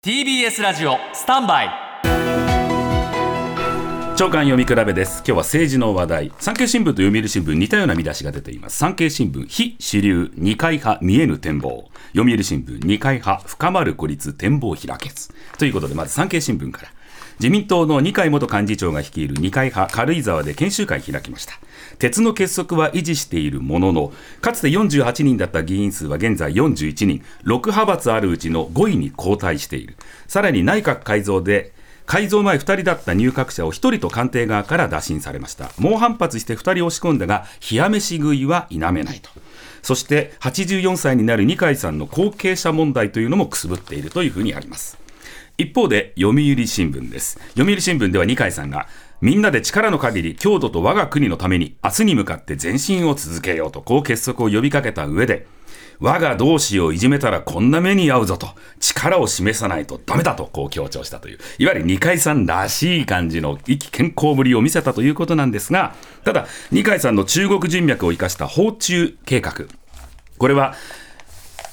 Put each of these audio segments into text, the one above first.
TBS ラジオスタンバイ。長官読み比べです。今日は政治の話題。産経新聞と読売新聞似たような見出しが出ています。産経新聞非主流二階派見えぬ展望。読売新聞二階派深まる孤立展望開けず。ということでまず産経新聞から。自民党の二階元幹事長が率いる二階派軽井沢で研修会開きました。鉄の結束は維持しているもののかつて48人だった議員数は現在41人。6派閥あるうちの5位に後退している。さらに内閣改造で改造前2人だった入閣者を1人と官邸側から打診されました。猛反発して2人押し込んだが冷や飯食いは否めないと。そして84歳になる二階さんの後継者問題というのもくすぶっているというふうにあります。一方で読売新聞です。読売新聞では二階さんがみんなで力の限り郷土と我が国のために明日に向かって前進を続けようとこう結束を呼びかけた上で我が同志をいじめたらこんな目に遭うぞと力を示さないとダメだとこう強調したといういわゆる二階さんらしい感じの意気健康ぶりを見せたということなんですがただ二階さんの中国人脈を生かした訪中計画。これは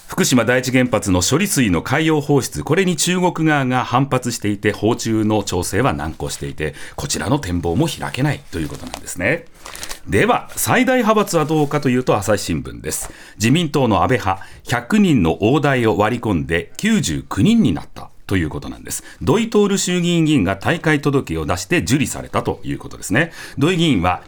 福島第一原発の処理水の海洋放出、これに中国側が反発していて、訪中の調整は難航していて、こちらの展望も開けないということなんですね。では、最大派閥はどうかというと、朝日新聞です。自民党の安倍派、100人の大台を割り込んで99人になった。ということなんです。土井徹衆議院議員が大会届を出して受理されたということですね。土井議員は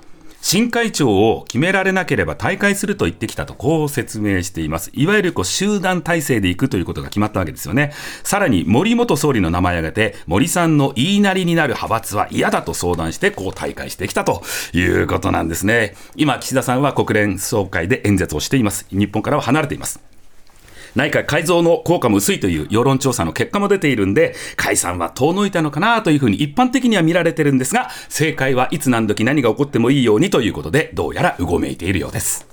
新会長を決められなければ退会すると言ってきたと、こう説明しています。いわゆるこう集団体制でいくということが決まったわけですよね。さらに森元総理の名前を挙げて、森さんの言いなりになる派閥は嫌だと相談して、こう退会してきたということなんですね。今、岸田さんは国連総会で演説をしています。日本からは離れています。内閣改造の効果も薄いという世論調査の結果も出ているんで、解散は遠のいたのかなというふうに一般的には見られてるんですが、正解はいつ何時何が起こってもいいようにということで、どうやらうごめいているようです。